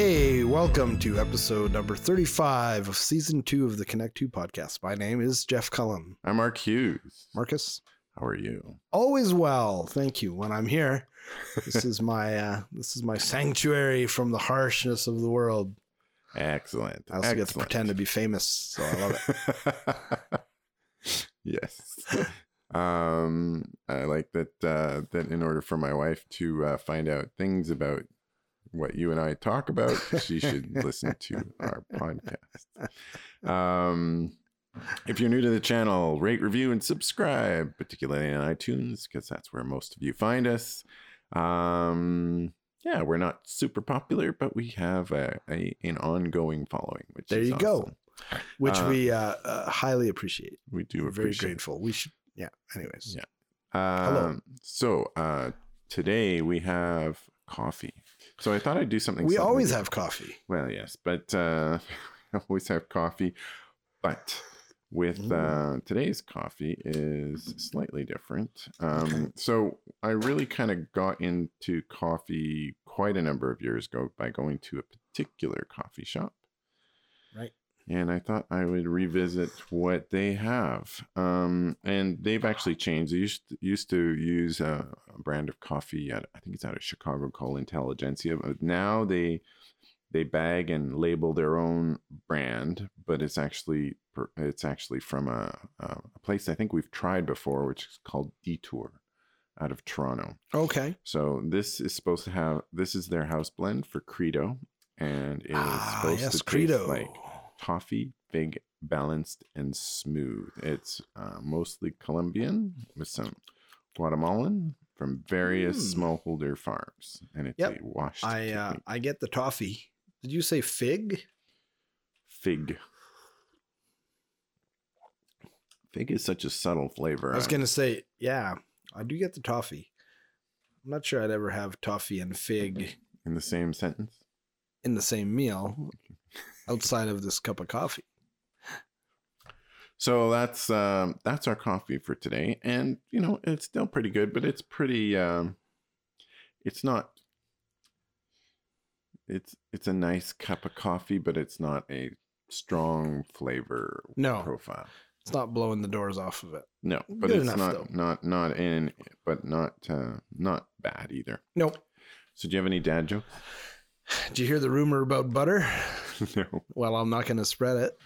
Hey, welcome to episode number 35 of season two of the Connect 2 podcast. My name is Jeff Cullen. I'm Mark Hughes. Marcus, How are you? always well. Thank you. When I'm here, this is my uh, this is my sanctuary from the harshness of the world. Excellent. I also get to pretend to be famous, so I love it. yes. Um, I like that. Uh, that in order for my wife to uh, find out things about what you and I talk about, she should listen to our podcast. Um, if you're new to the channel, rate, review, and subscribe, particularly on iTunes, because that's where most of you find us. Um, yeah, we're not super popular, but we have a, a an ongoing following. Which There is you go. Which Uh, we uh, uh, highly appreciate. We do We're very grateful. We should, yeah. Anyways, Yeah. Um, So uh, today we have coffee. So I thought I'd do something. we always different. have coffee. Well, yes, but uh, we always have coffee. But with Mm. uh, today's coffee is slightly different. Um, so I really kind of got into coffee quite a number of years ago by going to a particular coffee shop. Right. And I thought I would revisit what they have. Um, and they've actually changed. They used to, used to use a, a brand of coffee. At, I think it's out of Chicago called Intelligentsia. But now they they bag and label their own brand, but it's actually it's actually from a, a place I think we've tried before, which is called Detour, out of Toronto. Okay. So this is supposed to have this is their house blend for Credo, and it is Ah, supposed yes, to taste Credo. like toffee, big, balanced, and smooth. It's uh, mostly Colombian with some Guatemalan from various Mm. smallholder farms, and it's Yep. a washed I uh. I get the toffee. Did you say fig? fig. Fig is such a subtle flavor. I was gonna say, yeah, I do get the toffee. I'm not sure I'd ever have toffee and fig in the same sentence. in the same meal outside of this cup of coffee. So that's um, that's our coffee for today, and you know it's still pretty good, but it's pretty. Um, it's not. It's it's a nice cup of coffee, but it's not a strong flavor No. profile. It's not blowing the doors off of it. No, but Good it's enough, not though. not not in, but not uh, not bad either. Nope. So do you have any dad jokes? Did you hear the rumor about butter? no. Well, I'm not gonna spread it.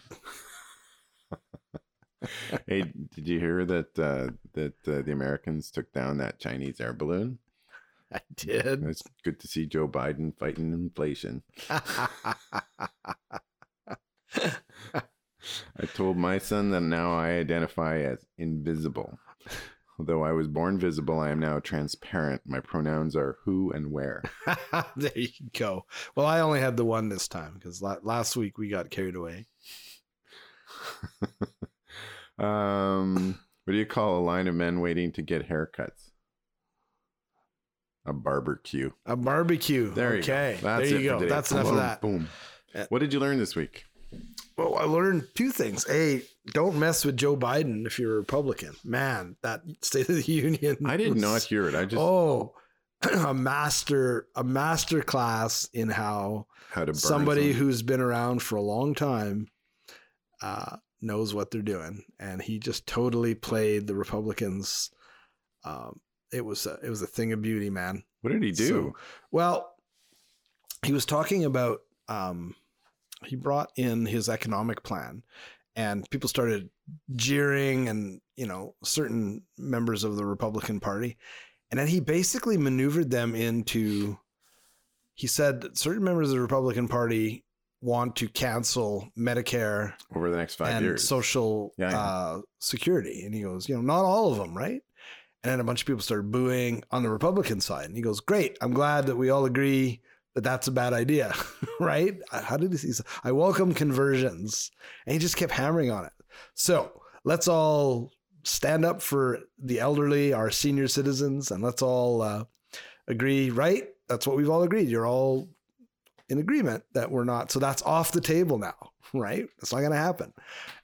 Hey, did you hear that uh, that uh, the Americans took down that Chinese air balloon? I did. It's good to see Joe Biden fighting inflation. I told my son that now I identify as invisible. Although I was born visible, I am now transparent. My pronouns are who and where. there you go. Well, I only had the one this time because last week we got carried away. um, what do you call a line of men waiting to get haircuts? A barbecue. A barbecue. There okay. you go. That's there you go. today. That's enough of that. Boom. What did you learn this week? Well, I learned two things. A, don't mess with Joe Biden if you're a Republican. Man, that State of the Union. I did was- not hear it. I just Oh, a master, a master class in how how to somebody some- who's been around for a long time uh, knows what they're doing, and he just totally played the Republicans. Um, it was a, it was a thing of beauty, man. What did he do? So- well, he was talking about um, he brought in his economic plan, and people started jeering, and you know certain members of the Republican Party, and then he basically maneuvered them into. He said that certain members of the Republican Party want to cancel Medicare Over the next five and years. social Yeah, yeah. Uh, security. And he goes, you know, not all of them, right? And then a bunch of people started booing on the Republican side. And he goes, great. I'm glad that we all agree that that's a bad idea, right? How did he say? I welcome conversions. And he just kept hammering on it. So let's all stand up for the elderly, our senior citizens, and let's all uh, agree, right? That's what we've all agreed. You're all in agreement that we're not. So that's off the table now, right? That's not going to happen.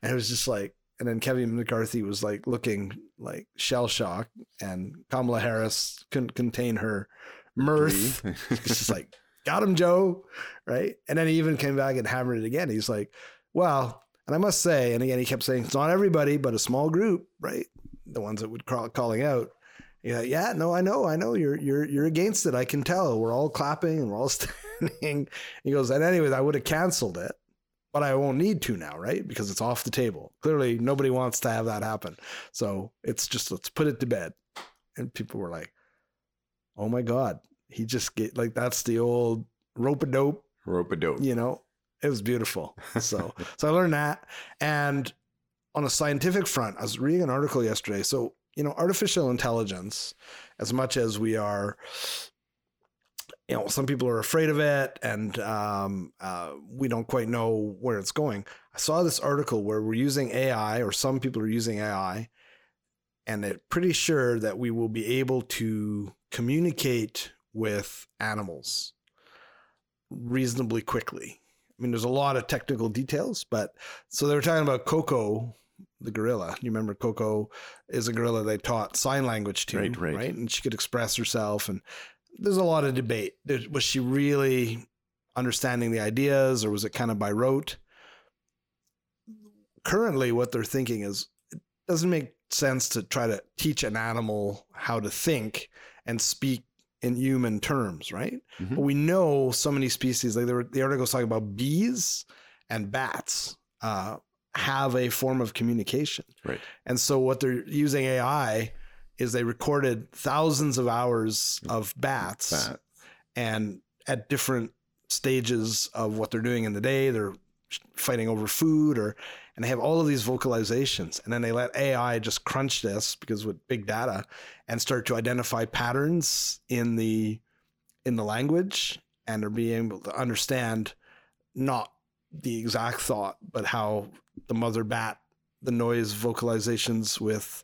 And it was just like, and then Kevin McCarthy was like looking like shell shocked, and Kamala Harris couldn't contain her mirth. It's just like, got him, Joe. Right. And then he even came back and hammered it again. He's like, well, and I must say, and again, he kept saying, it's not everybody, but a small group, right? The ones that would call calling out. Yeah, yeah, no, I know, I know. You're you're you're against it. I can tell. We're all clapping and we're all standing. He goes, and anyways, I would have canceled it, but I won't need to now, right? Because it's off the table. Clearly, nobody wants to have that happen. So it's just let's put it to bed. And people were like, "Oh my god, he just get like that's the old rope a dope." Rope a dope. You know, it was beautiful. So so I learned that, and on a scientific front, I was reading an article yesterday. So you know, artificial intelligence, as much as we are, you know, some people are afraid of it and um, uh, we don't quite know where it's going. I saw this article where we're using AI, or some people are using AI, and they're pretty sure that we will be able to communicate with animals reasonably quickly. I mean, there's a lot of technical details, but so they were talking about Koko, the gorilla. You remember Koko is a gorilla they taught sign language to, Right, right. right? And she could express herself. And there's a lot of debate. Was she really understanding the ideas, or was it kind of by rote? Currently, what they're thinking is it doesn't make sense to try to teach an animal how to think and speak in human terms, right? Mhm. But we know so many species, like there were, the article was talking about bees and bats uh, have a form of communication. Right. And so what they're using AI is they recorded thousands of hours of bats That. and at different stages of what they're doing in the day, they're fighting over food or and they have all of these vocalizations and then they let AI just crunch this because with big data and start to identify patterns in the in the language and are being able to understand not the exact thought but how the mother bat the noise vocalizations with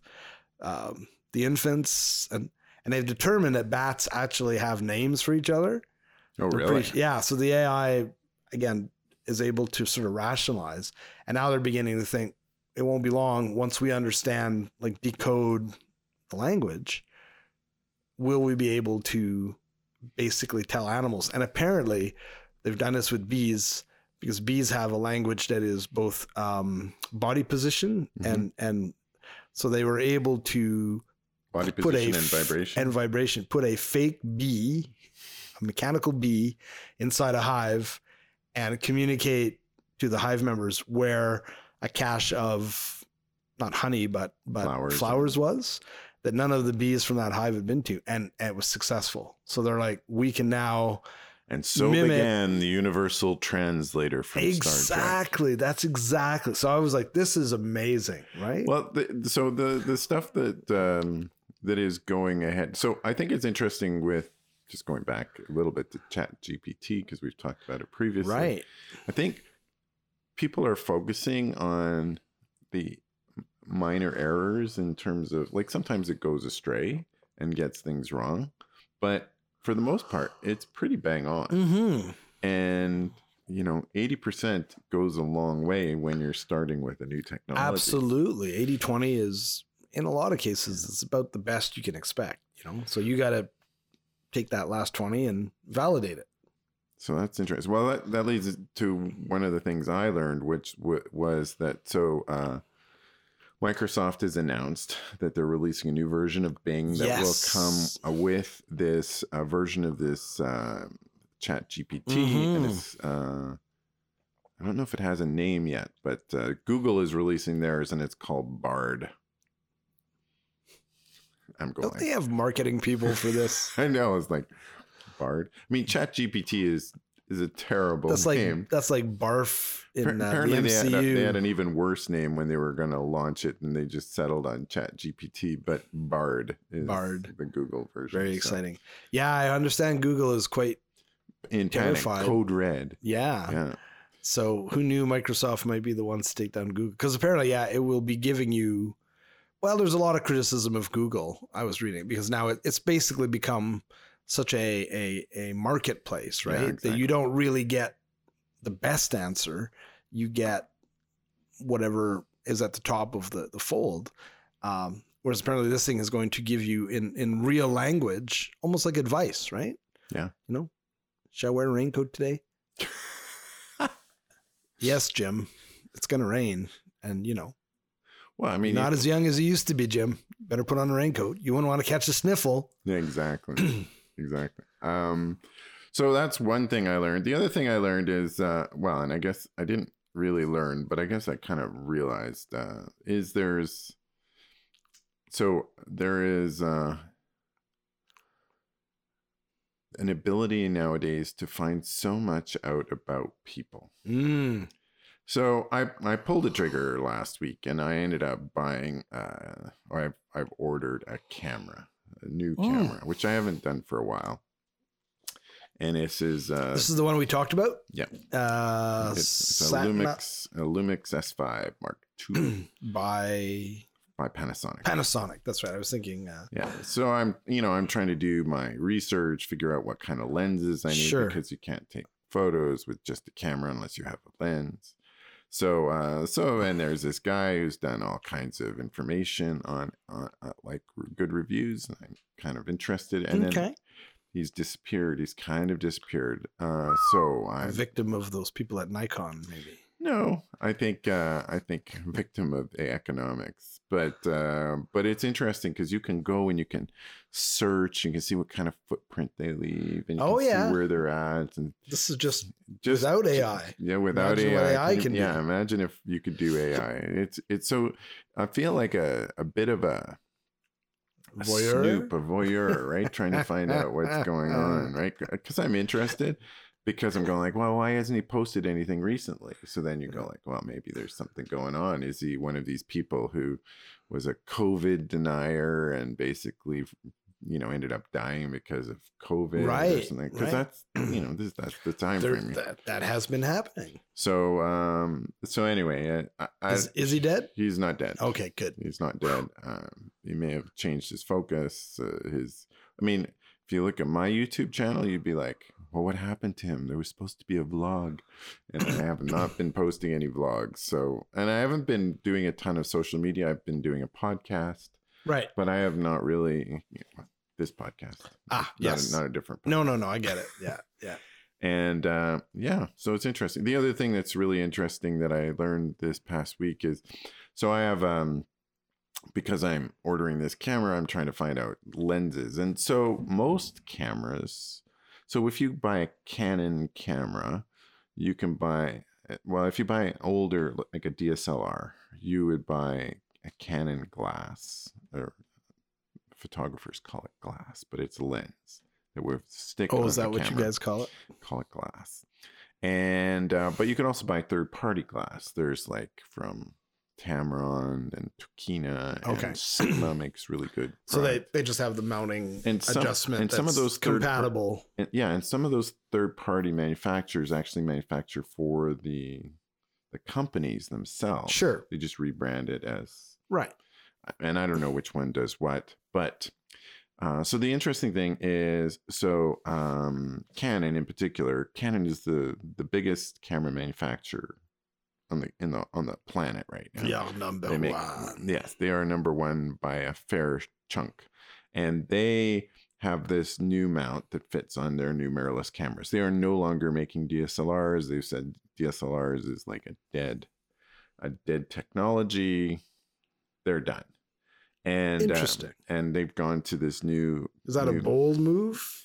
um, the infants and and they've determined that bats actually have names for each other Oh, really? pretty- yeah. So the AI again is able to sort of rationalize, and now they're beginning to think it won't be long once we understand, like decode the language. Will we be able to basically tell animals? And apparently, they've done this with bees because bees have a language that is both um, body position Mhm. and and so they were able to Body put a position and vibration. and vibration. Put a fake bee, a mechanical bee, inside a hive, and communicate to the hive members where a cache of not honey but but Flowers. flowers, was that none of the bees from that hive had been to, and, and it was successful. So they're like, we can now and so mimic- began the universal translator from Star Trek. exactly. That's exactly. So I was like, this is amazing, right? Well, the, so the the stuff that um, that is going ahead. So I think it's interesting with just going back a little bit to Chat GPT because we've talked about it previously. right. I think people are focusing on the minor errors in terms of like sometimes it goes astray and gets things wrong, but for the most part, it's pretty bang on. Mm-hmm. And you know, 80% goes a long way when you're starting with a new technology. Absolutely. 80 20 is, in a lot of cases, it's about the best you can expect, you know? So you got to take that last 20 and validate it. So that's interesting. Well, that, that leads to one of the things I learned, which w- was that so uh, Microsoft has announced that they're releasing a new version of Bing that Yes. will come uh, with this uh, version of this uh, Chat GPT, and Mhm. it's uh, I don't know if it has a name yet, but uh, Google is releasing theirs, and it's called Bard. I'm going. Don't they have marketing people for this? I know it's like Bard. I mean, Chat GPT is is a terrible That's like name. that's like barf in uh, the Apparently, they had, a- they had an even worse name when they were going to launch it, and they just settled on Chat GPT. But Bard is Bard. the Google version. Very so. exciting. Yeah, I understand Google is quite In panic, Terrified. code red. yeah. Yeah, So who knew Microsoft might be the ones to take down Google? Because apparently, yeah, it will be giving you. Well, there's a lot of criticism of Google. I was reading because now it, it's basically become such a a, a marketplace, Yeah, right? That you don't really get the best answer. You get whatever is at the top of the the fold. Um, whereas apparently this thing is going to give you in in real language, almost like advice, right? Yeah. You know, Should I wear a raincoat today? yes, Jim. It's gonna rain, and you know, Well, I mean, not as young as he used to be, Jim. Better put on a raincoat. You wouldn't want to catch a sniffle. Yeah, exactly. exactly. Um, so that's one thing I learned. The other thing I learned is, uh, well, and I guess I didn't really learn, but I guess I kind of realized uh, is there's so there is uh, an ability nowadays to find so much out about people. Mm. So I I pulled the trigger last week, and I ended up buying. Uh, or I've I've ordered a camera, a new Oh. camera, which I haven't done for a while. And this is uh, This is the one we talked about. Yep. Uh, it's, it's a Lumix a Lumix S5 Mark II by by Panasonic. Panasonic. That's right. I was thinking. Uh, yeah. So I'm you know I'm trying to do my research, figure out what kind of lenses I need Sure. because you can't take photos with just a camera unless you have a lens. So uh so and there's this guy who's done all kinds of information on on uh, like good reviews and I'm kind of interested and then he's disappeared. He's kind of disappeared. Uh so A I victim of those people at Nikon, maybe. No, I think uh, I think victim of economics, but uh, but it's interesting because you can go and you can search, and you can see what kind of footprint they leave, and you Oh, can yeah. see where they're at, and This is just just without AI. Yeah, without Imagine what AI, AI you- can do. yeah, imagine if you could do AI. It's it's so I feel like a a bit of a a voyeur. snoop, a voyeur, right? Trying to find out what's going on, right? Because I'm interested. Because I'm going like, well, why hasn't he posted anything recently? So then you go like, well, maybe there's something going on. Is he one of these people who was a COVID denier and basically, you know, ended up dying because of COVID or something? Because right. that's, you know, this that's the time There- frame. that, that has been happening. So, um, so anyway, I, I, Is, is he dead? he's not dead. Okay, good. He's not dead. Um, he may have changed his focus. Uh, his, I mean, if you look at my YouTube channel, you'd be like, well, what happened to him? There was supposed to be a vlog, and I have not been posting any vlogs. So, and I haven't been doing a ton of social media. I've been doing a podcast, Right. but I have not really you know, this podcast. Ah, Not, yes. a, not a different. No, no, no. I get it. Yeah, yeah. And uh, yeah, so it's interesting. The other thing that's really interesting that I learned this past week is so I have, um, because I'm ordering this camera, I'm trying to find out lenses. And so most cameras, so if you buy a Canon camera, you can buy, well, if you buy an older, like a DSLR, you would buy a Canon glass, or photographers call it glass, but it's a lens that would stick Oh, is that what you guys call it? call it glass. And uh, but you can also buy third party glass. There's like from Tamron and Tokina. And Okay. Sigma makes really good. So they, they just have the mounting And some- adjustment and some of those third par- compatible. And- yeah, and some of those third party manufacturers actually manufacture for the the companies themselves. Sure. They just rebrand it as Right. and I don't know which one does what, but uh, so the interesting thing is so um, Canon in particular, Canon is the the biggest camera manufacturer on the in the on the planet right now. Yeah, number They make- one. Yes, they are number one by a fair chunk, and they have this new mount that fits on their new mirrorless cameras. They are no longer making DSLRs. They've said DSLRs is like a dead, a dead technology. They're done, and um, Interesting. and they've gone to this new. Is that a bold move?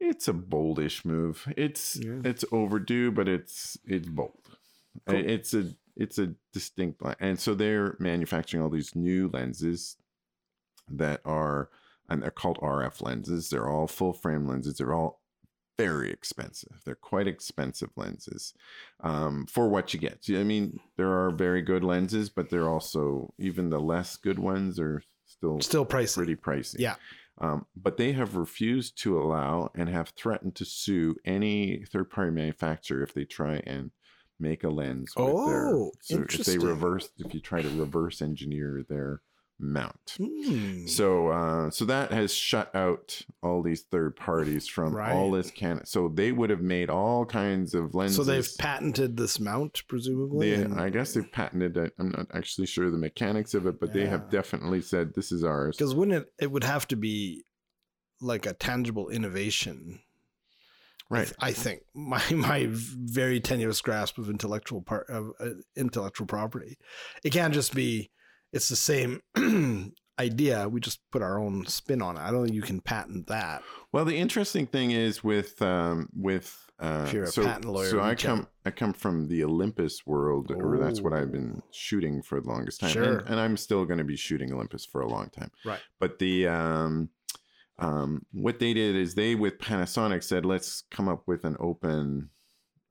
It's a boldish move. It's Yeah. it's overdue, but it's it's bold. Cool. It's a it's a distinct line, and so they're manufacturing all these new lenses that are and they're called RF lenses. They're all full frame lenses. They're all very expensive. They're quite expensive lenses um, for what you get. I mean, there are very good lenses, but they're also even the less good ones are still Still pricey. pretty pricey. Yeah. Um, but they have refused to allow and have threatened to sue any third party manufacturer if they try and make a lens. with their, Oh, so if they reverse, if you try to reverse engineer their mount. Hmm. So, uh, so that has shut out all these third parties from all this can. So they would have made all kinds of lenses. So they've patented this mount, presumably. They, and- I guess they've patented it. I'm not actually sure the mechanics of it, but they have definitely said this is ours. Because wouldn't it? It would have to be like a tangible innovation. Right. I think my my very tenuous grasp of intellectual part of uh, intellectual property. It can't just be. It's the same idea. We just put our own spin on it. I don't think you can patent that. Well, the interesting thing is with um, with uh, If you're a so, patent lawyer, so I come. I come from the Olympus world, or that's what I've been shooting for the longest time, Sure. and, and I'm still going to be shooting Olympus for a long time. Right. But the um, um, what they did is they with Panasonic said, let's come up with an open.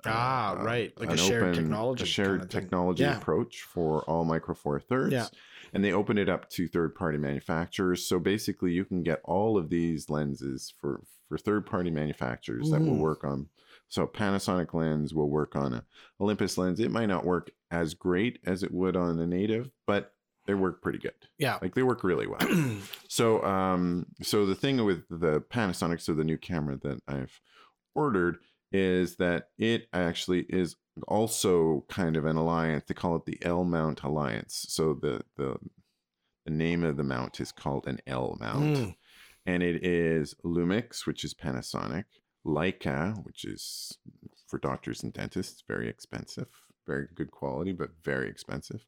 Ah, right. Like a shared technology a shared kinda technology Yeah. approach for all Micro Four Thirds. Yeah. And they opened it up to third party manufacturers. So basically, you can get all of these lenses for for third party manufacturers that will Mm. work on. So Panasonic lens will work on a Olympus lens. It might not work as great as it would on a native, but they work pretty good. Yeah. Like they work really well. So, um, so the thing with the Panasonic, so the new camera that I've ordered is that it actually is also kind of an alliance. They call it the L mount alliance. So the the the name of the mount is called an L mount, Mm. and it is Lumix, which is Panasonic, Leica, which is for doctors and dentists, very expensive, very good quality, but very expensive,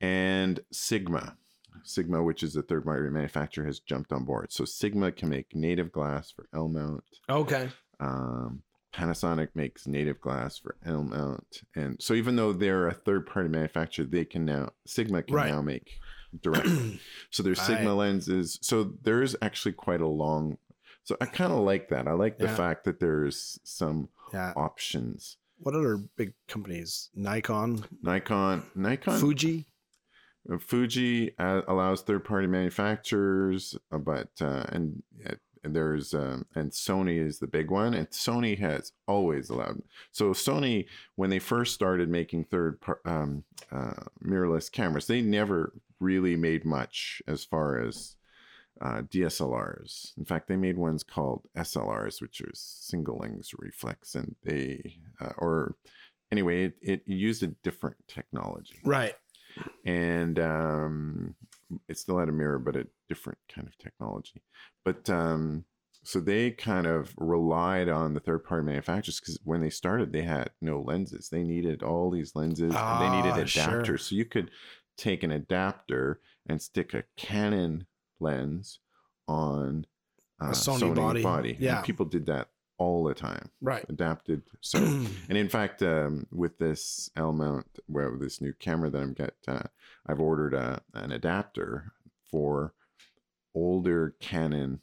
and Sigma. Sigma, which is a third party manufacturer, has jumped on board. So Sigma can make native glass for L mount. Okay. Um, Panasonic makes native glass for L mount, and so even though they're a third party manufacturer, they can now Sigma can Right. now make direct. so there's Sigma Right. lenses. So there is actually quite a long. So I kind of like that. I like the Yeah. fact that there's some Yeah. options. What other big companies? Nikon, Nikon, Nikon, Fuji. Uh, Fuji uh, allows third-party manufacturers, uh, but uh, and, and there's um, and Sony is the big one, and Sony has always allowed. So Sony, when they first started making third par- um, uh, mirrorless cameras, they never really made much as far as uh, DSLRs. In fact, they made ones called SLRs, which are single lens reflex, and they uh, or anyway, it, it used a different technology Right. and um, it still had a mirror, but a different kind of technology. But um, so they kind of relied on the third party manufacturers because when they started, they had no lenses. They needed all these lenses and they needed Ah, adapters. sure. So you could take an adapter and stick a Canon lens on uh, A Sony body. And Yeah. people did that all the time, Right. adapted. So and in fact, um, with this L mount, well, this new camera that I'm get, uh, I've ordered a, an adapter for older Canon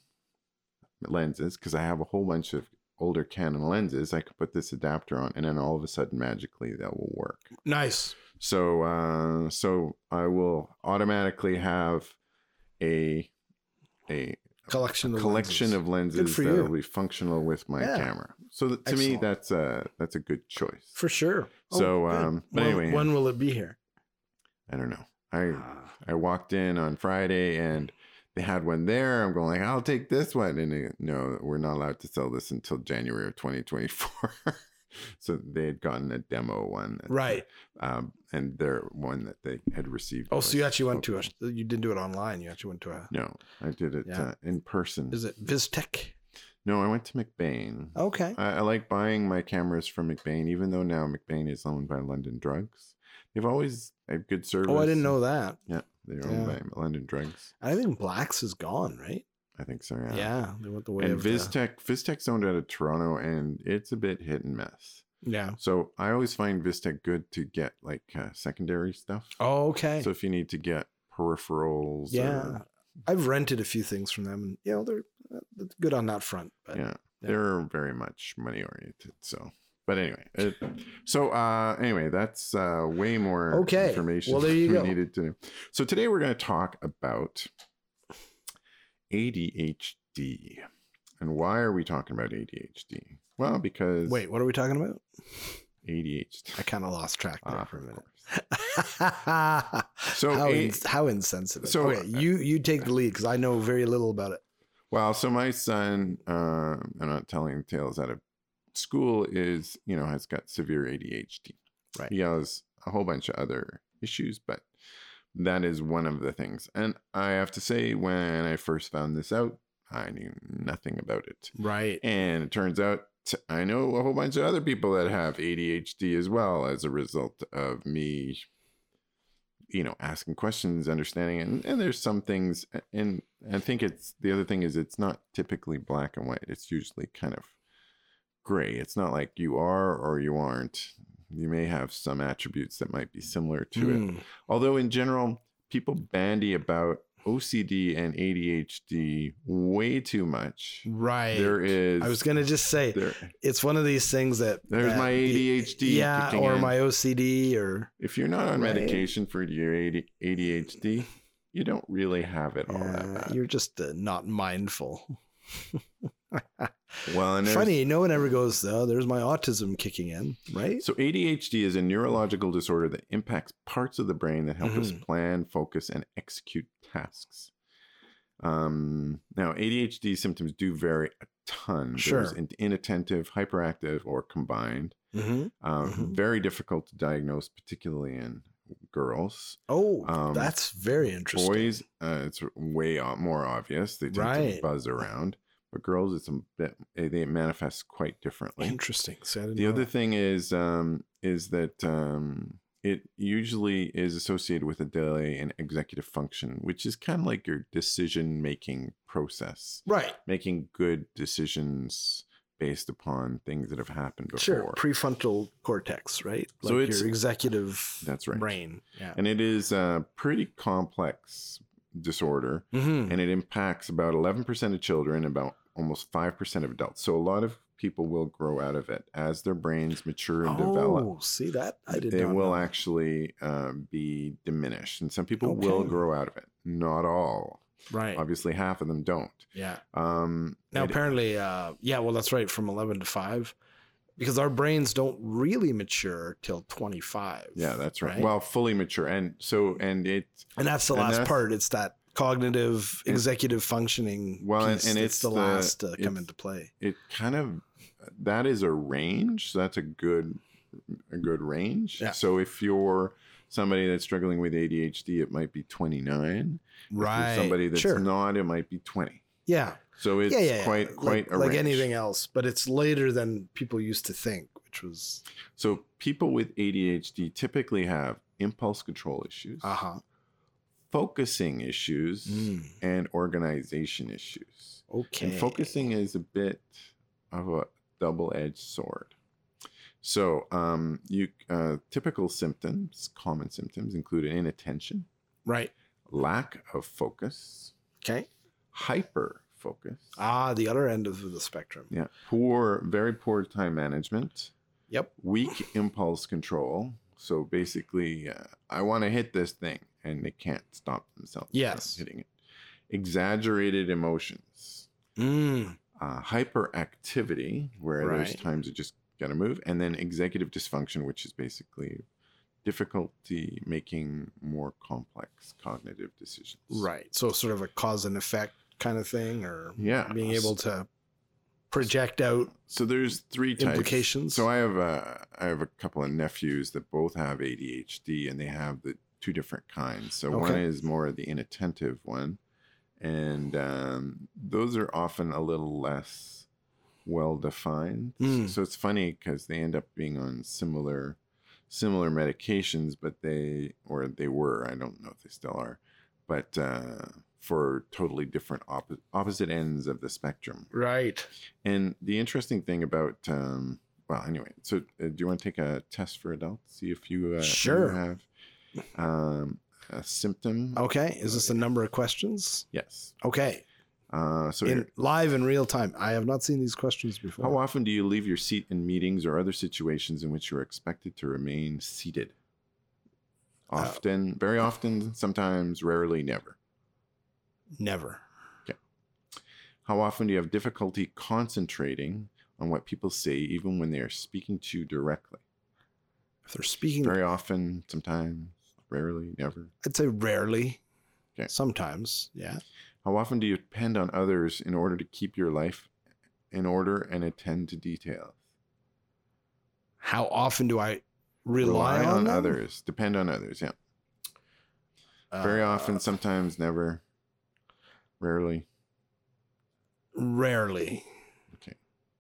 lenses because I have a whole bunch of older Canon lenses. I could put this adapter on, and then all of a sudden, magically, that will work. nice. So, uh, so I will automatically have a a Collection of collection lenses. of lenses that will be functional with my Yeah. camera. So to me, that's a that's a good choice. for sure. So, good. um, but when, anyway- when will it be here? I don't know. I Ah, I walked in on Friday and they had one there. I'm going like, I'll take this one, and they, no, we're not allowed to sell this until January of 2024. so they had gotten a demo one, right. Um, and their one that they had received. Oh, so you actually went to a. You didn't do it online. You actually went to a. No, I did it Yeah. uh, in person. Is it Vistek? No, I went to McBain. Okay. I, I like buying my cameras from McBain, even though now McBain is owned by London Drugs. They've always had good service. Oh, I didn't know that. Yeah, they're owned Yeah. by London Drugs. I think Blacks is gone, right? I think so. Yeah, Yeah. they went the way and of the- Vistek, Vistek's owned out of Toronto, and it's a bit hit and miss. Yeah. So I always find Vistek good to get like uh, secondary stuff. Oh, okay. So if you need to get peripherals, yeah, or, I've rented a few things from them, and you know they're uh, good on that front. But yeah, yeah. they're very much money oriented. So, but anyway, it, so uh, anyway, that's uh, way more Okay. information. Well, there you we go. Needed to. So today we're going to talk about ADHD, and why are we talking about ADHD? Well, because wait, what are we talking about? ADHD. I kind of lost track there Ah, for a minute. So how, a- how insensitive. so- okay, you you take the lead because I know very little about it. Well, so my son, uh, I'm not telling tales out of school, is, you know, has got severe ADHD. Right. He has a whole bunch of other issues, but that is one of the things. And I have to say, when I first found this out, I knew nothing about it. Right. And it turns out I know a whole bunch of other people that have ADHD as well as a result of me, you know, asking questions, understanding, and, and there's some things, and I think it's the other thing is it's not typically black and white. It's usually kind of gray. It's not like you are or you aren't. You may have some attributes that might be similar to it. Mm. Although in general, people bandy about OCD and ADHD way too much. Right. There is. I was gonna just say there, it's one of these things that There's that- my ADHD yeah, or in. my OCD, or if you're not on Right. medication for your ADHD, you don't really have it all that yeah, bad. you're just uh, not mindful. Well, and Funny, no one ever goes, "Oh, there's my autism kicking in," right? So ADHD is a neurological disorder that impacts parts of the brain that help us Mhm. plan, focus, and execute tasks. Um, now, ADHD symptoms do vary a ton. Sure. There's in- inattentive, hyperactive, or combined. Mm-hmm. Um, Mhm. Very difficult to diagnose, particularly in girls. Oh, Um, that's very interesting. Boys, uh, it's way more obvious. They tend to buzz around. But girls, it's a bit. eh, They manifest quite differently. interesting. So The other that. thing is um, is that um, it usually is associated with a delay in executive function, which is kind of like your decision making process, right? making good decisions based upon things that have happened before. Sure, prefrontal cortex, right? Like So it's- your executive That's right. brain. Yeah. And it is a pretty complex disorder, Mhm. and it impacts about 11% of children, about almost 5% of adults. So a lot of people will grow out of it as their brains mature and develop. Oh, see that? I did they will know. actually um, be diminished and some people will grow out of it not all Right. obviously half of them don't Yeah. um, Now, apparently, uh, yeah, well, that's right, from 11 to 5, because our brains don't really mature till 25. yeah that's right. right? well fully mature and so and it And that's the and last that's- part. It's that cognitive, executive functioning Well, and- and it's the the- last to come into play. it kind of that is a range so that's a good a good range Yeah. so if you're somebody that's struggling with adhd it might be 29 If Right. somebody that's sure. not it might be 20 yeah. so it's yeah, yeah, quite quite like, a like range. anything else, but it's later than people used to think, which was So people with ADHD typically have impulse control issues, uh huh. Focusing issues, Mm, and organization issues. okay. And focusing is a bit of a double-edged sword. So, um, you uh, typical symptoms, common symptoms, include inattention, right. lack of focus, Okay. hyper focus, Ah, the other end of the spectrum. yeah, poor, very poor time management, Yep. weak impulse control. So basically, uh, I want to hit this thing, and they can't stop themselves from Yes. hitting it. Exaggerated emotions, Mm, uh, hyperactivity, where there's times you just got to move, and then executive dysfunction, which is basically difficulty making more complex cognitive decisions. right. So sort of a cause and effect kind of thing, or Yeah. being able to project out So there's three types. implications. So I have a I have a couple of nephews that both have ADHD, and they have the two different kinds. So one is more the inattentive one, and um, those are often a little less well defined. Mm. So it's funny because they end up being on similar similar medications, but they or they were I don't know if they still are, but uh, for totally different oppo- opposite ends of the spectrum. right. And the interesting thing about, um, well, anyway, so uh, do you want to take a test for adults? See if you, uh, you Sure. have um, a symptom. Okay. Is this a number of questions? Yes. Okay. Uh, so, in live in real time. I have not seen these questions before. how often do you leave your seat in meetings or other situations in which you are expected to remain seated? Uh, Often, very often, sometimes, rarely, never. Never. Okay. How often do you have difficulty concentrating on what people say, even when they are speaking to you directly? If they're speaking, Very often, sometimes, rarely, never. I'd say rarely. Okay. Sometimes, yeah. How often do you depend on others in order to keep your life in order and attend to details? How often do I rely, on, them? others, depend on others. Yeah, very Uh, often, sometimes, never, rarely. Rarely. Okay.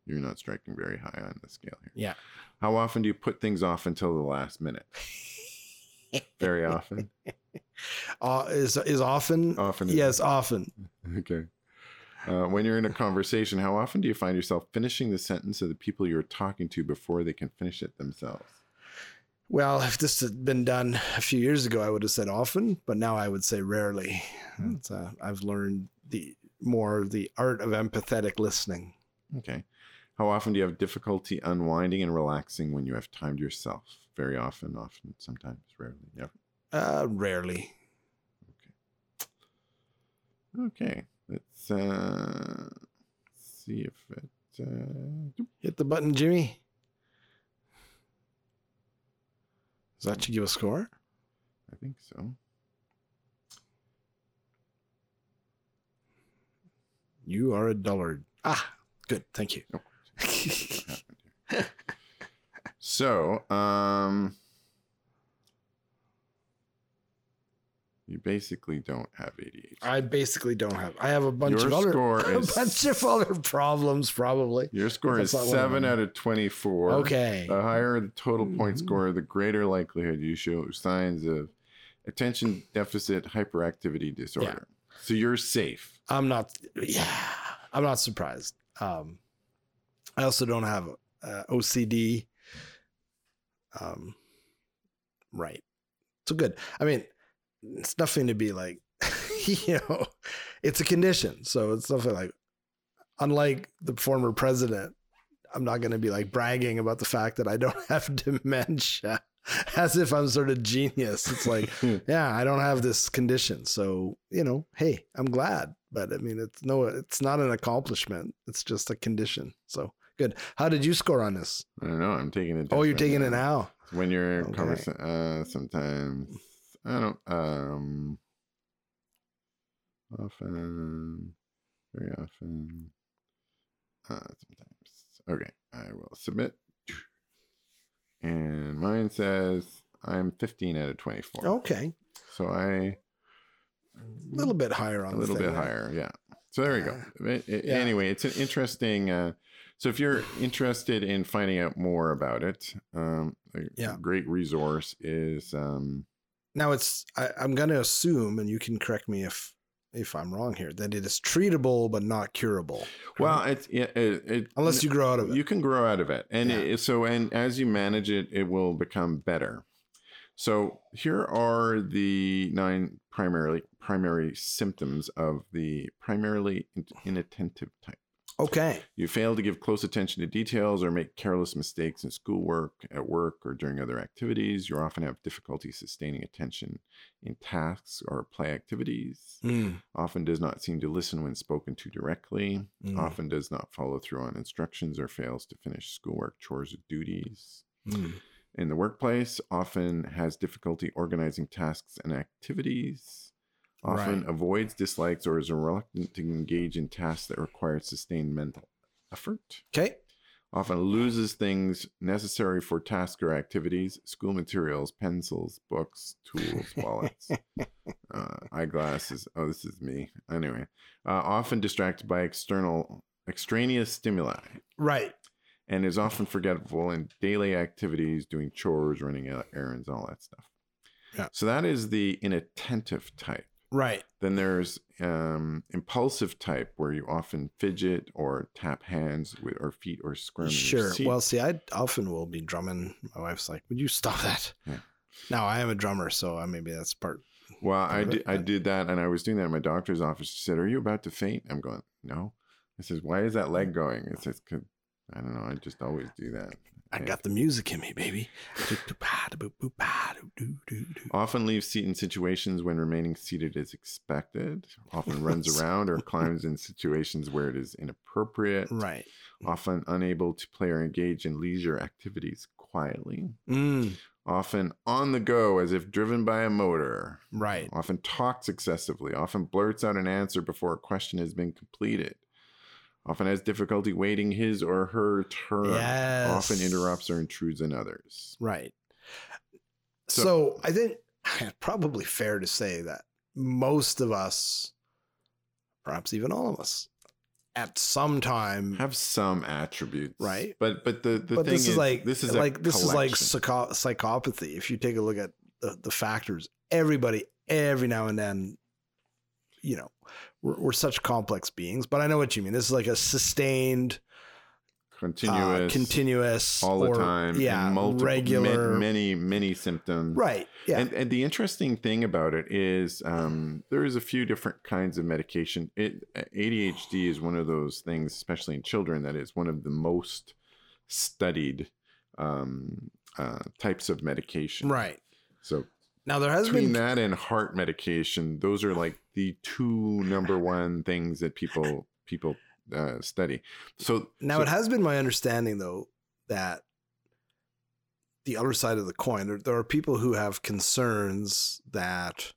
You're not striking very high on the scale here. Yeah. How often do you put things off until the last minute? Very often. Uh, is is often? Often. is- Yes, often. Okay. Uh, when you're in a conversation, how often do you find yourself finishing the sentence of the people you're talking to before they can finish it themselves? Well, if this had been done a few years ago, I would have said often, but now I would say rarely. Hmm. It's, uh, I've learned the more the art of empathetic listening. Okay. How often do you have difficulty unwinding and relaxing when you have time to yourself? Very often, often, sometimes, rarely, never. Uh, rarely. Okay. Okay. Let's uh, see if it. Uh, Hit the button, Jimmy. Does that should give a score? I think so. You are a dullard. Ah, good. Thank you. Here? so, um, you basically don't have ADHD. I basically don't have. I have a bunch Your of other a is- bunch of other problems, probably. Your score is That's not one of seven out of twenty-four. Okay. The higher the total point Mhm. score, the greater likelihood you show signs of attention deficit hyperactivity disorder. Yeah. So you're safe. I'm not. Yeah, I'm not surprised. Um, I also don't have uh, OCD. Um, right. So good. I mean, it's nothing to be like, you know, it's a condition. So it's nothing like, unlike the former president, I'm not going to be like bragging about the fact that I don't have dementia as if I'm sort of genius. It's like, yeah, I don't have this condition. So, you know, hey, I'm glad. But I mean, it's no, it's not an accomplishment. It's just a condition. So good. How did you score on this? I don't know. I'm taking it. Oh, you're taking it now. When you're Okay. conversation, uh, sometimes I don't. Um, often, very often. Uh, sometimes. Okay, I will submit. And mine says I'm 15 out of 24. Okay. So I A little bit higher on a little bit there. higher. Yeah. So there we go. It- it- Yeah. Anyway, it's an interesting. Uh, so if you're interested in finding out more about it, um, a Yeah. great resource is um, Now it's, I, I'm going to assume, and you can correct me if, if I'm wrong here, that it is treatable, but not curable. well, it's it, it, it Unless you grow out of it. you can grow out of it, and Yeah. it, so and as you manage it, it will become better. So here are the nine primarily primary symptoms of the primarily inattentive type. Okay. You fail to give close attention to details or make careless mistakes in schoolwork, at work, or during other activities. You often have difficulty sustaining attention in tasks or play activities. Mm, Often does not seem to listen when spoken to directly. mm, Often does not follow through on instructions or fails to finish schoolwork, chores, or duties. mm. In the workplace, often has difficulty organizing tasks and activities. Often Right. avoids, dislikes, or is reluctant to engage in tasks that require sustained mental effort. Okay. Often loses things necessary for tasks or activities, school materials, pencils, books, tools, wallets, uh, eyeglasses. Oh, this is me. Anyway, uh, often distracted by external, extraneous stimuli Right. and is often forgetful in daily activities, doing chores, running er- errands, all that stuff. Yeah. So that is the inattentive type. Right. Then there's um, impulsive type, where you often fidget or tap hands with, or feet or squirm. Sure. Well, see, I often will be drumming. My wife's like, "Would you stop that?" Yeah. Now I am a drummer, so uh, maybe that's part. well, I Right, did, I did that, and I was doing that in my doctor's office. She said, "Are you about to faint?" I'm going, "No." I says, "Why is that leg going?" It says, "'Cause "I don't know. I just always do that." I got the music in me, baby. Often leaves seat in situations when remaining seated is expected. Often runs around or climbs in situations where it is inappropriate. Right. Often unable to play or engage in leisure activities quietly. Mm, Often on the go as if driven by a motor. right. Often talks excessively. Often blurts out an answer before a question has been completed. Often has difficulty waiting his or her turn. Yes. Often interrupts or intrudes on others. Right. So- So, I think it's probably fair to say that most of us, perhaps even all of us, at some time have some attributes, Right. But but the the but thing this is, like this is like this is like psycho- psychopathy if you take a look at the, the factors everybody every now and then you know we're, we're such complex beings but i know what you mean this is like a sustained continuous, uh, continuous all the time, yeah multiple, regular ma- many many symptoms, right yeah And, and the interesting thing about it is um, there is a few different kinds of medication. It ADHD is one of those things, especially in children, that is one of the most studied um, uh, types of medication. right So now there has been that and heart medication, those are like the two number one things that people people uh, study. So Now so- it has been my understanding though that the other side of the coin, there, there are people who have concerns that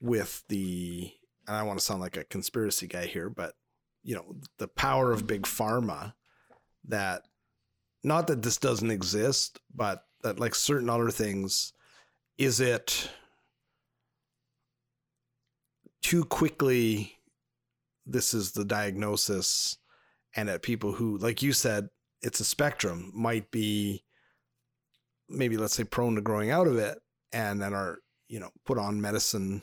with the and I want to sound like a conspiracy guy here, but you know, the power of big pharma that not that this doesn't exist, but that like certain other things, is it too quickly this is the diagnosis and that people who like you said it's a spectrum might be maybe let's say prone to growing out of it and then are you know put on medicine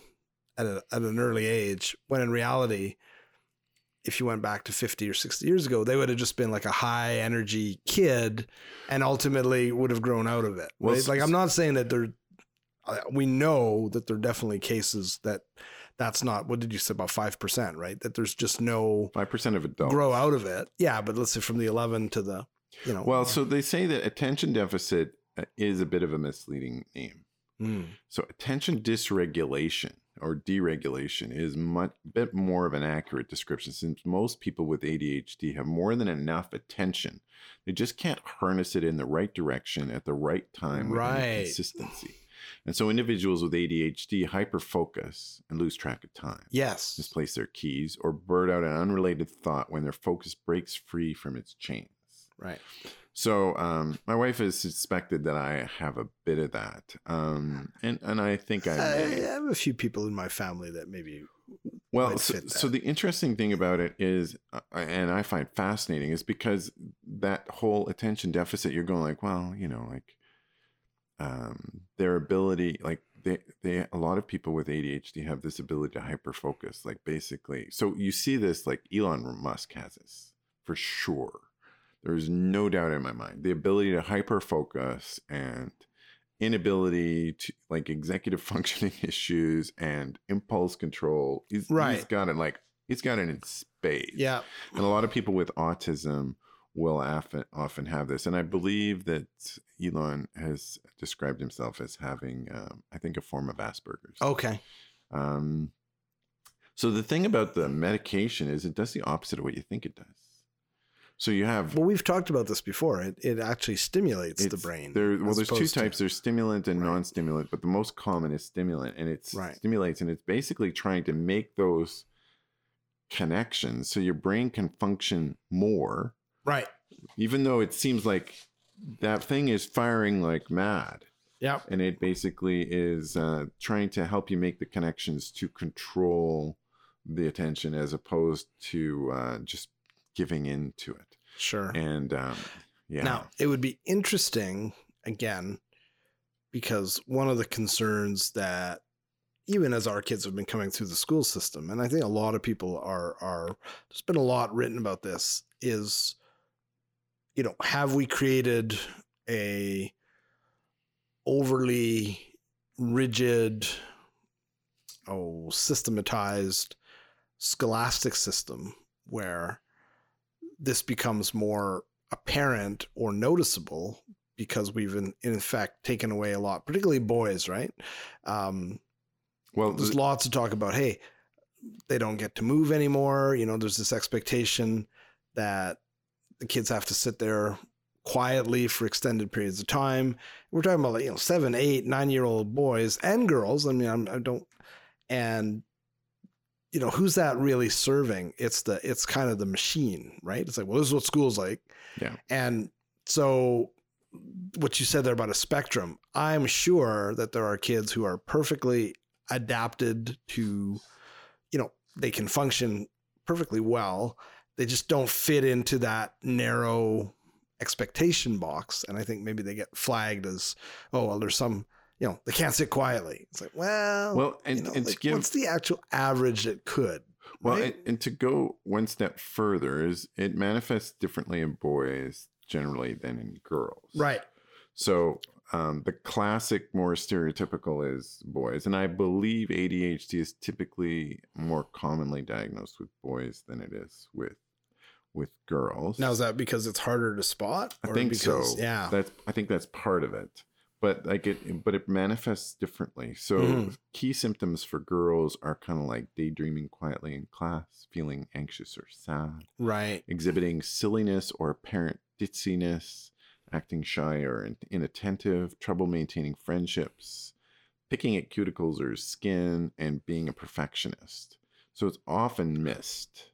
at, a, at an early age when in reality if you went back to 50 or 60 years ago they would have just been like a high energy kid and ultimately would have grown out of it right? s- like i'm not saying that there uh, we know that there are definitely cases that that's not what did you say about 5% right that there's just no five percent of adults grow out of it yeah but let's say from the 11 to the you know Well, so they say that attention deficit uh, is a bit of a misleading name. Mm, So attention dysregulation or deregulation is much bit more of an accurate description since most people with ADHD have more than enough attention. They just can't harness it in the right direction at the right time with Right. consistency. And so individuals with ADHD hyperfocus and lose track of time, yes. misplace their keys, or blurt out an unrelated thought when their focus breaks free from its chains. right. So um, my wife has suspected that I have a bit of that, um, and and I think I I, have a few people in my family that maybe well, so, so the interesting thing about it is, uh, and I find fascinating, is because that whole attention deficit, you're going like, well, you know, like um, their ability, like they they a lot of people with ADHD have this ability to hyper focus, like basically. So you see this, like Elon Musk has this for sure. There's no doubt in my mind the ability to hyper focus and inability to like executive functioning issues and impulse control. He's, he's Right. got it like he's got it in spades. yeah And a lot of people with autism will often often have this. And I believe that Elon has described himself as having, um, I think, a form of Asperger's. okay Um, so the thing about the medication is it does the opposite of what you think it does. So you have well we've talked about this before it, it actually stimulates the brain There, well, there's two opposed to- types. There's stimulant and Right. non-stimulant, but the most common is stimulant, and it Right. stimulates, and it's basically trying to make those connections so your brain can function more, right. Even though it seems like that thing is firing like mad, yeah and it basically is uh, trying to help you make the connections to control the attention as opposed to uh, just giving in to it. sure. And um, yeah, Now, it would be interesting again because one of the concerns that even as our kids have been coming through the school system, and I think a lot of people are are there's been a lot written about this, is you know, have we created a overly rigid, oh, systematized scholastic system where this becomes more apparent or noticeable because we've in, in fact taken away a lot, particularly boys, right? Um, well, there's the- lots to talk about, hey, they don't get to move anymore. You know, there's this expectation that the kids have to sit there quietly for extended periods of time. We're talking about like, you know, seven, eight, nine year old boys and girls. I mean, I'm, I don't, and you know, who's that really serving? It's the, it's kind of the machine, right? It's like, well, this is what school's like. Yeah. And so what you said there about a spectrum, I'm sure that there are kids who are perfectly adapted to, you know, they can function perfectly well. They just don't fit into that narrow expectation box. And I think maybe they get flagged as, oh, well, there's some, you know, they can't sit quietly. It's like, well, Well, and, you know, and to like, give what's the actual average that could? Well, right? and, and to go one step further is it manifests differently in boys generally than in girls. right. So um, the classic, more stereotypical is boys, and I believe ADHD is typically more commonly diagnosed with boys than it is with with girls. Now, is that because it's harder to spot? I think because, so. Yeah. That's I think that's part of it. But like it but it manifests differently. So Mhm. key symptoms for girls are kind of like daydreaming quietly in class, feeling anxious or sad, right. exhibiting silliness or apparent ditziness, acting shy or inattentive, trouble maintaining friendships, picking at cuticles or skin, and being a perfectionist. So it's often missed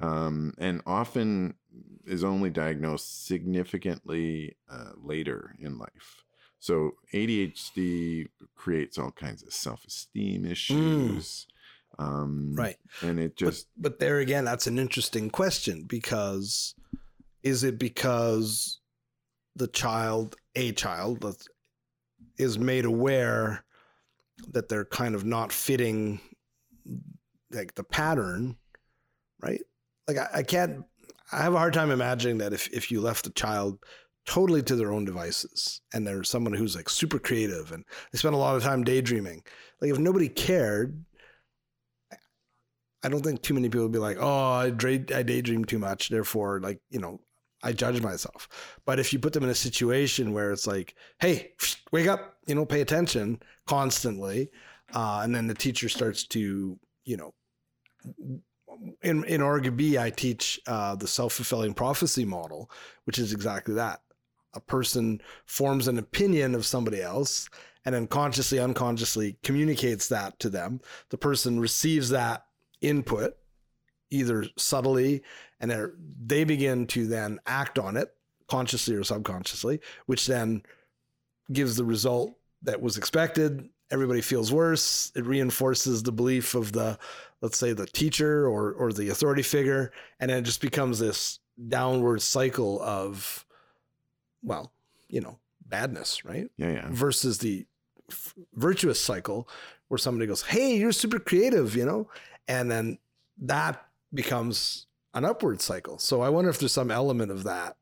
um, and often is only diagnosed significantly uh, later in life. So ADHD creates all kinds of self-esteem issues. Um, Right. And it just, but there again, that's an interesting question because is it because the child, a child, is made aware that they're kind of not fitting like the pattern, right? Like I, I can't, I have a hard time imagining that if, if you left a child totally to their own devices and they're someone who's like super creative and they spend a lot of time daydreaming, like if nobody cared, I don't think too many people would be like, oh, I, I daydream too much. Therefore, like, you know, I judge myself. But if you put them in a situation where it's like, hey, wake up, you know, pay attention constantly. Uh, and then the teacher starts to, you know, in, in Orga B, I teach uh, the self fulfilling prophecy model, which is exactly that. A person forms an opinion of somebody else and then consciously, unconsciously communicates that to them. The person receives that input either subtly and they begin to then act on it consciously or subconsciously which then gives the result that was expected everybody feels worse it reinforces the belief of the let's say the teacher or or the authority figure and then it just becomes this downward cycle of well you know badness right yeah, yeah. versus the f- virtuous cycle where somebody goes, Hey, you're super creative, you know? And then that becomes an upward cycle. So I wonder if there's some element of that.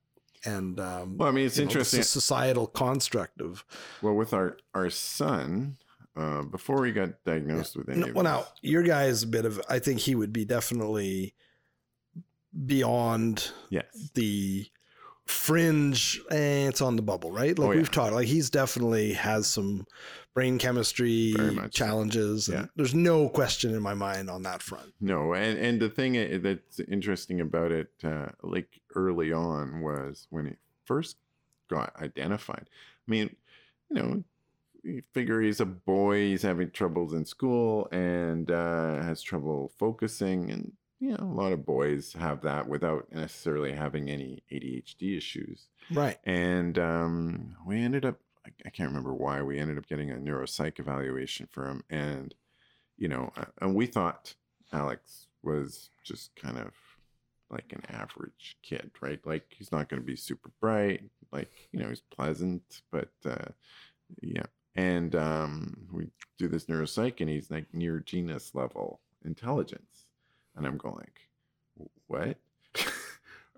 And, um, Well, I mean, it's you know, interesting. societal construct of, Well, with our our son, uh, before he got diagnosed with any no, well, now your guy is a bit of, I think he would be definitely beyond yes, the fringe eh, it's on the bubble right like Oh, yeah. we've talked like he's definitely has some brain chemistry so. challenges and Yeah. there's no question in my mind on that front no, and and the thing that's interesting about it, uh, like early on, was when it first got identified. I mean, you know, you figure he's a boy, he's having troubles in school, and uh, has trouble focusing, and you know, a lot of boys have that without necessarily having any ADHD issues. right and um, we ended up I, I can't remember why we ended up getting a neuropsych evaluation for him and you know uh, and we thought alex was just kind of like an average kid right like he's not going to be super bright like you know he's pleasant but uh, yeah and um, we do this neuropsych and he's like near genus level intelligence and i'm going like what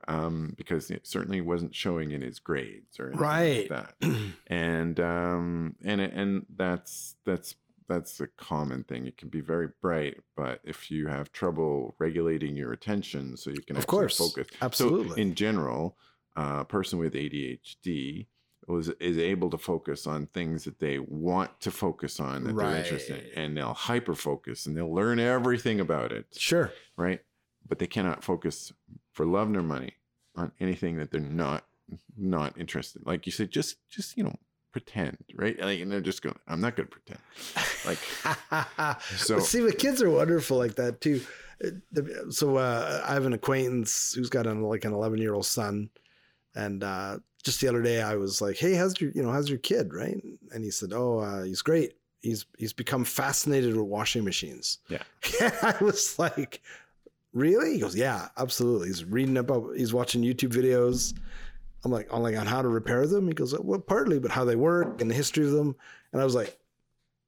um, because it certainly wasn't showing in his grades or anything Right. like that. And um, and and that's that's that's a common thing. It can be very bright, but if you have trouble regulating your attention, so you can Of course. focus. Absolutely. So in general, uh, a person with ADHD was is able to focus on things that they want to focus on that they're interested in, and they'll hyper focus and they'll learn everything about it sure right? But they cannot focus for love nor money on anything that they're not not interested. Like you said, just just you know pretend, right? Like, and they're just going, I'm not going to pretend. Like so, But see, but kids are wonderful like that too. So uh, I have an acquaintance who's got an like an 11 year old son, and uh, just the other day I was like, "Hey, how's your you know how's your kid?" Right? And he said, "Oh, uh, he's great. He's he's become fascinated with washing machines." Yeah. I was like, really? He goes, yeah, absolutely. He's reading about, he's watching YouTube videos. I'm like, on like on how to repair them. He goes, well, partly, but how they work and the history of them. And I was like,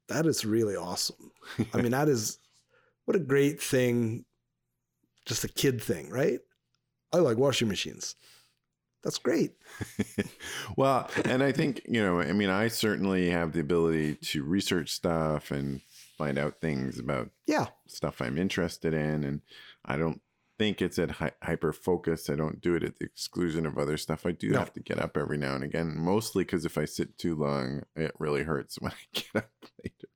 that is really awesome. I mean, that is what a great thing. Just a kid thing, right? I like washing machines. That's great. well, and I think, you know, I mean, I certainly have the ability to research stuff and find out things about Yeah. stuff I'm interested in. And I don't think it's at hy- hyper focus. I don't do it at the exclusion of other stuff. I do No. have to get up every now and again, mostly because if I sit too long, it really hurts when I get up later.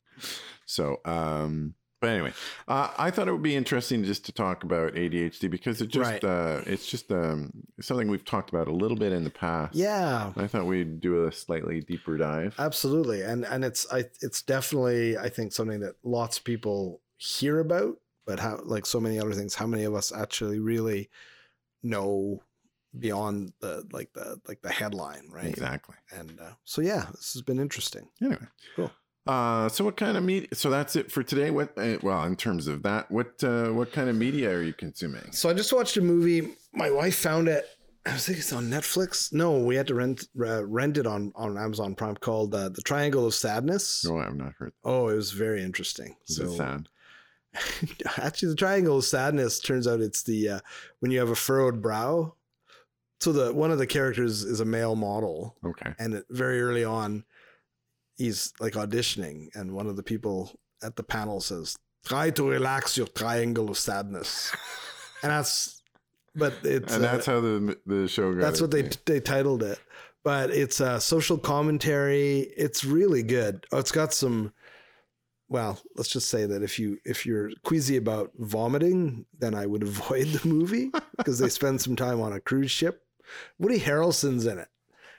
So, um, but anyway, uh, I thought it would be interesting just to talk about ADHD because it just Right. uh, it's just um, something we've talked about a little bit in the past. Yeah. I thought we'd do a slightly deeper dive. Absolutely, and and it's I it's definitely I think something that lots of people hear about, but how like so many other things, how many of us actually really know beyond the like the like the headline, right? Exactly. And uh, so yeah, this has been interesting. Anyway, Cool. Uh, so what kind of media? So that's it for today. What? Uh, well, in terms of that, what uh, what kind of media are you consuming? So I just watched a movie. My wife found it. I think it's on Netflix. No, we had to rent uh, rent it on on Amazon Prime called uh, The Triangle of Sadness. No, I've not heard. Oh, it was very interesting. Is so it sad? actually the triangle of sadness turns out it's the uh, when you have a furrowed brow so the one of the characters is a male model Okay. and it, very early on he's like auditioning and one of the people at the panel says try to relax your triangle of sadness. And that's but it's and uh, that's how the the show goes. that's what they they titled it. But it's a social commentary. It's really good. Oh, it's got some well let's just say that if you if you're queasy about vomiting then i would avoid the movie because they spend some time on a cruise ship. Woody harrelson's in it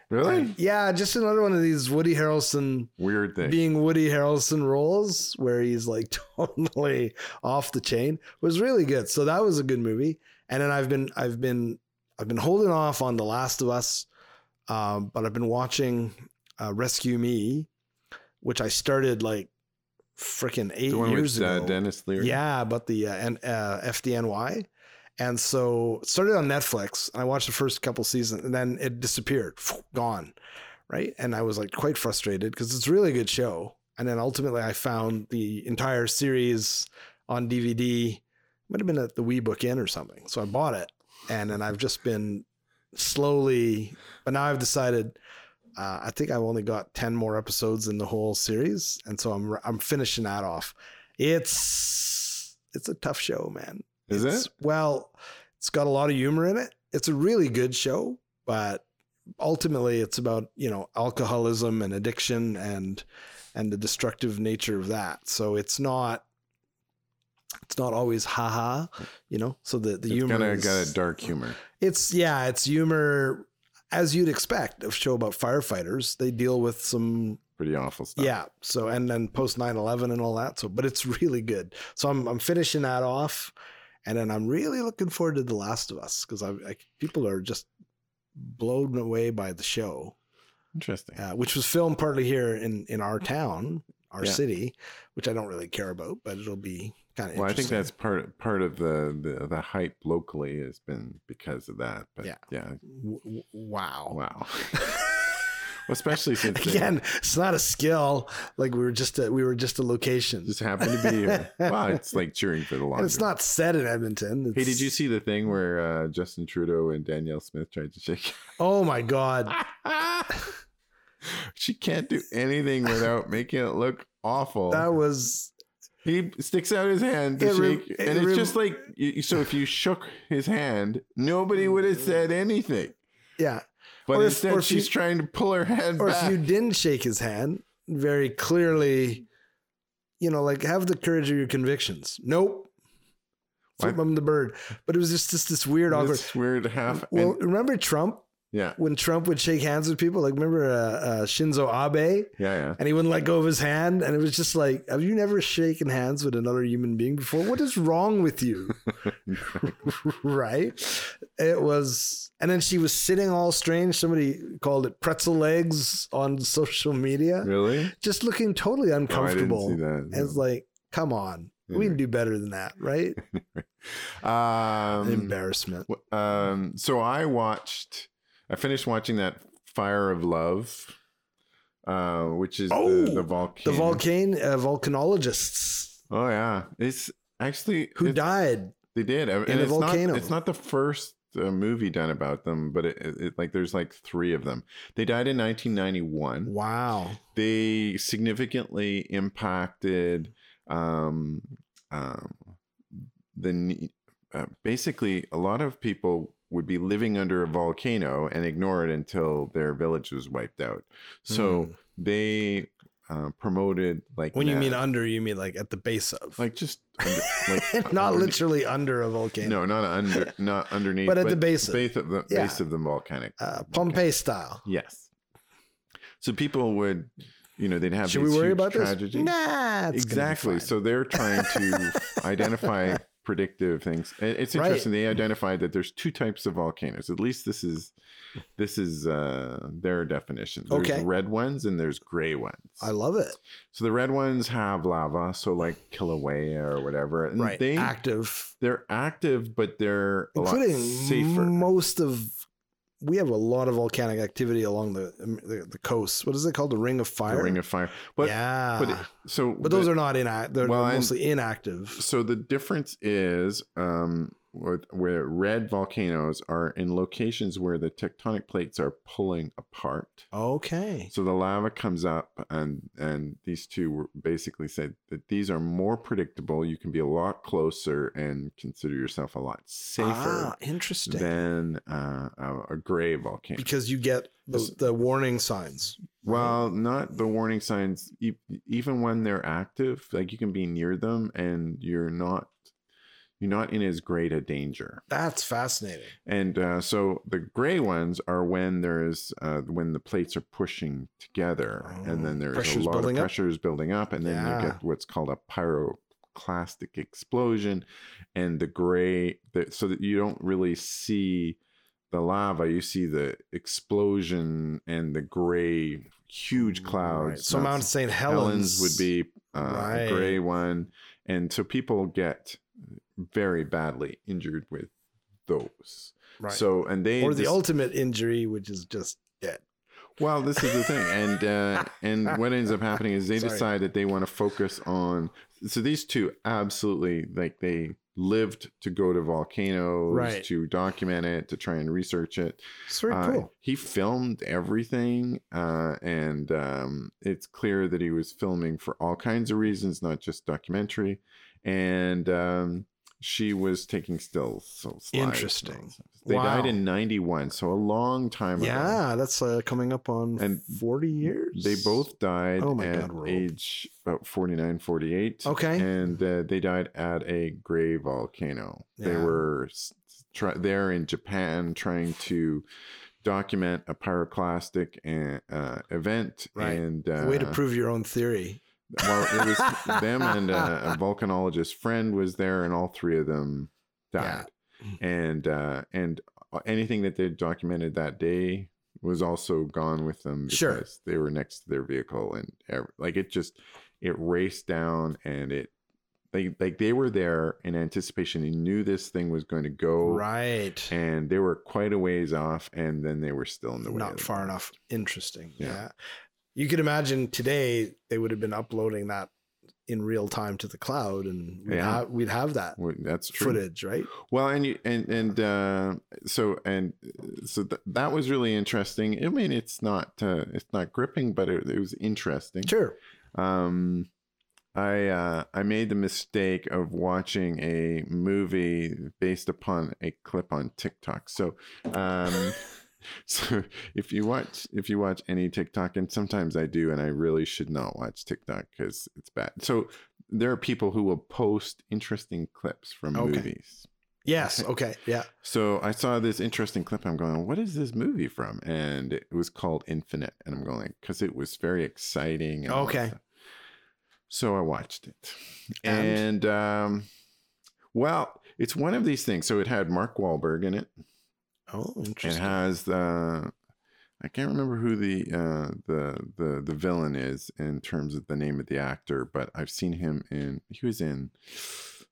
really yeah just another one of these woody harrelson weird thing. being Woody Harrelson roles where he's like totally off the chain It was really good. So that was a good movie. And then I've been I've been I've been holding off on The Last of Us, um, but I've been watching uh, Rescue Me, which I started like freaking eight the one years with uh, ago. Denis Leary. Yeah, about the uh, N- uh, FDNY. And so started on Netflix and I watched the first couple seasons and then it disappeared, gone. Right. And I was like quite frustrated because it's a really good show. And then ultimately I found the entire series on DVD. It Might have been at the Wee Book Inn or something. So I bought it. And then I've just been slowly, but now I've decided uh, I think I've only got 10 more episodes in the whole series. And so I'm, I'm finishing that off. It's, it's a tough show, man. Is It's- it? Well, it's got a lot of humor in it. It's a really good show, but ultimately it's about, you know, alcoholism and addiction and and the destructive nature of that. So it's not it's not always haha, you know. So the the It's humor kind of got a dark humor. it's yeah, it's humor as you'd expect of a show about firefighters. They deal with some Pretty awful stuff. yeah. So and then post 9-11 and all that. So but it's really good. So I'm I'm finishing that off. And then I'm really looking forward to The Last of Us because I, I people are just blown away by the show, Interesting. uh, which was filmed partly here in in our town, our Yeah. city, which I don't really care about, but it'll be kind of interesting. Well, I think that's part part of the, the the hype locally has been because of that. But Yeah. yeah, w- wow. wow. Especially since Again, it's not a skill. Like we were just a, we were just a location. just happened to be here. Wow, it's like cheering for the long. and it's not set in Edmonton. Hey, did you see the thing where uh, Justin Trudeau and Danielle Smith tried to shake? Oh my god. she can't do anything without making it look awful. That was he sticks out his hand to It re- shake, it and it's re- just like so. If you shook his hand, nobody would have said anything. yeah. But Or if- instead, or she's you- trying to pull her hand Or back. if you didn't shake his hand, very clearly, you know, like have the courage of your convictions. Nope. Flip him the bird. But it was just this, this weird awkward. this weird half. Well, and- remember Trump yeah, when Trump would shake hands with people? Like remember uh, uh, Shinzo Abe, yeah, yeah. and he wouldn't let go of his hand, and it was just like, have you never shaken hands with another human being before? What is wrong with you? right? It was, and then she was sitting all strange. Somebody called it pretzel legs on social media, really? just looking totally Oh, I didn't uncomfortable. see that. And it's like, come on, we can do better than that, right? um, Embarrassment. um, so I watched. I finished watching that Fire of Love, uh, which is Oh, the, the volcano. The volcano uh, volcanologists Oh yeah, it's actually who it- died. They did, and a volcano. Not, it's not the first uh, movie done about them, but it, it, it- like there's like three of them. They died in 1991. Wow. They significantly impacted um, um, the uh, basically a lot of people would be living under a volcano and ignore it until their village was wiped out. So Hmm. they uh, promoted like When you mean under, you mean like at the base of, like just under, like not literally under a volcano. no, not under, not underneath, But at the base of- base of the yeah. base of the volcanic. Uh, Pompeii style. Yes. So people would, you know, they'd have. Should we worry about tragedies. this? Nah, it's gonna be exactly. So they're trying to identify predictive things. It- It's Right. interesting. They identified that there's two types of volcanoes. At least this is this is uh, their definition. There's Okay. red ones and there's gray ones. I love it. so the red ones have lava, so like Kilauea or whatever. And Right. They Active, they're active, but they're a lot including safer. most of. We have a lot of volcanic activity along the the, the coast. What is it called? The Ring of Fire. the ring of fire. But yeah, but but, it- so those the- are not inactive. They're Well, mostly inactive. so the difference is um where red volcanoes are in locations where the tectonic plates are pulling apart Okay. so the lava comes up and and these two basically said that these are more predictable you can be a lot closer and consider yourself a lot safer Ah, interesting. than uh, a, a gray volcano because you get the, the warning signs. Well, not the warning signs. E- even when they're active, like you can be near them and you're not, you're not in as great a danger. That's fascinating. And uh, so the gray ones are when there's uh, when the plates are pushing together, and Oh, then there's a lot of up? pressures building up, and then Yeah. you get what's called a pyroclastic explosion, and the gray, the, so that you don't really see the lava, you see the explosion and the gray, huge clouds. Right. So Mount St. Helens, Helens would be uh, Right. a gray one, and so people get very badly injured with those. right. So and they or the dis- ultimate injury, which is just dead. well, this is the thing, and uh, and what ends up happening is they Sorry. decide that they want to focus on. So these two absolutely like they lived to go to volcanoes Right. to document it to try and research it. It's very Uh, cool. He filmed everything, uh, and um, it's clear that he was filming for all kinds of reasons, not just documentary. And um, she was taking stills. So slides and all Interesting. They died in '91, so a long time ago. Yeah, that's uh, coming up on And 40 years. They both died Oh my at God, age about 49, 48. Okay. And uh, they died at a gray volcano. They were try- there in Japan trying to document a pyroclastic uh, uh, event. Right. And uh, Way to prove your own theory. Well, it was them and uh, a volcanologist friend was there, and all three of them died. And uh, and anything that they documented that day was also gone with them because Sure. they were next to their vehicle, and like it just it raced down, and it they like they were there in anticipation. They knew this thing was going to go, Right. and they were quite a ways off, and then they were still in the way. Not far enough. Interesting. Yeah. Yeah. You could imagine today they would have been uploading that in real time to the cloud and we'd, Yeah. have, we'd have that That's true. footage, right? Well, and you and and uh, so and uh, so th- that was really interesting. I mean, it's not uh, it's not gripping, but it, it was interesting. Sure. Um, I uh, I made the mistake of watching a movie based upon a clip on TikTok. So, um, so if you watch if you watch any TikTok, and sometimes I do, and I really should not watch TikTok because it's bad. So there are people who will post interesting clips from Okay. movies. Yes. Okay. Yeah. So I saw this interesting clip. I'm going, what is this movie from? And it was called Infinite. And I'm going, because it was very exciting. and Okay. So I watched it. And? And, um, well, it's one of these things. So it had Mark Wahlberg in it. Oh, interesting. It has the, I can't remember who the, uh, the, the, the villain is in terms of the name of the actor, but I've seen him in, he was in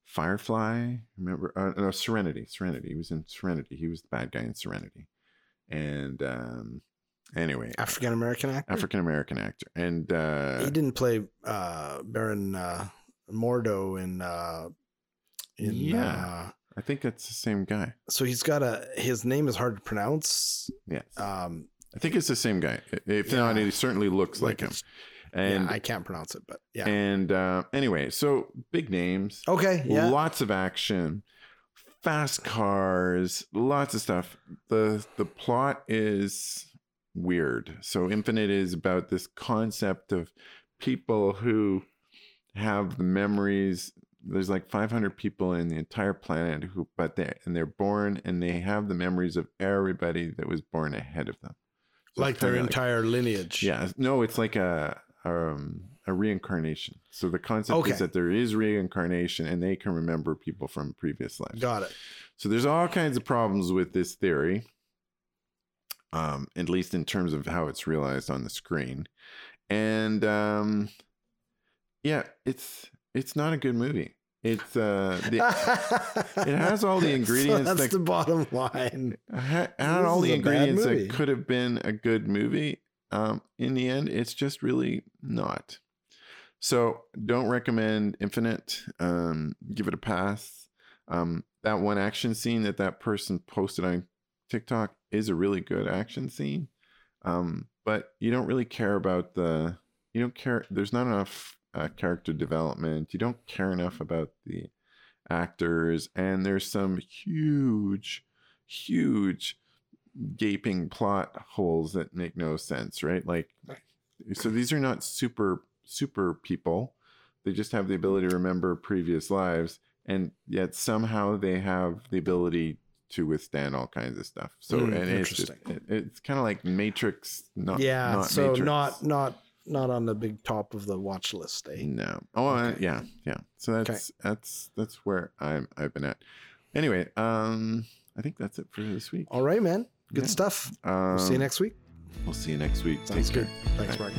Firefly. Remember? Uh, no, Serenity. Serenity. He was in Serenity. He was the bad guy in Serenity. And um, anyway, African American actor. African American actor. And uh, he didn't play uh, Baron uh, Mordo in. Uh, in Yeah. I think that's the same guy. so he's got a. His name is hard to pronounce. Yes. Um, I think it's the same guy. If not, Yeah. he certainly looks like, him. And yeah, I can't pronounce it, but yeah. and uh, anyway, so big names. okay. Yeah. lots of action fast cars lots of stuff the the plot is weird so infinite is about this concept of people who have the memories there's like 500 people in the entire planet who but they and they're born and they have the memories of everybody that was born ahead of them So like their entire lineage. yeah, no, it's like a um a reincarnation. So the concept Okay. is that there is reincarnation and they can remember people from previous lives. Got it. So there's all kinds of problems with this theory. Um, at least in terms of how it's realized on the screen. And um yeah, it's it's not a good movie. It's uh the, it has all the ingredients So that's that- the bottom line. had all the ingredients that could have been a good movie. Um, in the end, it's just really not. So don't recommend Infinite. Um, give it a pass. Um, that one action scene that that person posted on TikTok is a really good action scene. Um, but you don't really care about the. You don't care. There's not enough uh, character development. You don't care enough about the actors, and there's some huge, huge gaping plot holes that make no sense, right? Like, so these are not super super people. They just have the ability to remember previous lives, and yet somehow they have the ability to withstand all kinds of stuff. So, Mm, and it's just, interesting. it- it's kind of like Matrix. Not yeah. not so Matrix. not not not on the big top of the watch list. Eh? No. Oh, uh, yeah, yeah. So that's that's that's where I'm I've been at. Anyway, um, I think that's it for this week. All right, man. Good Yeah. stuff. Um, We'll see you next week. We'll see you next week. Sounds Take care. Thanks. Mark.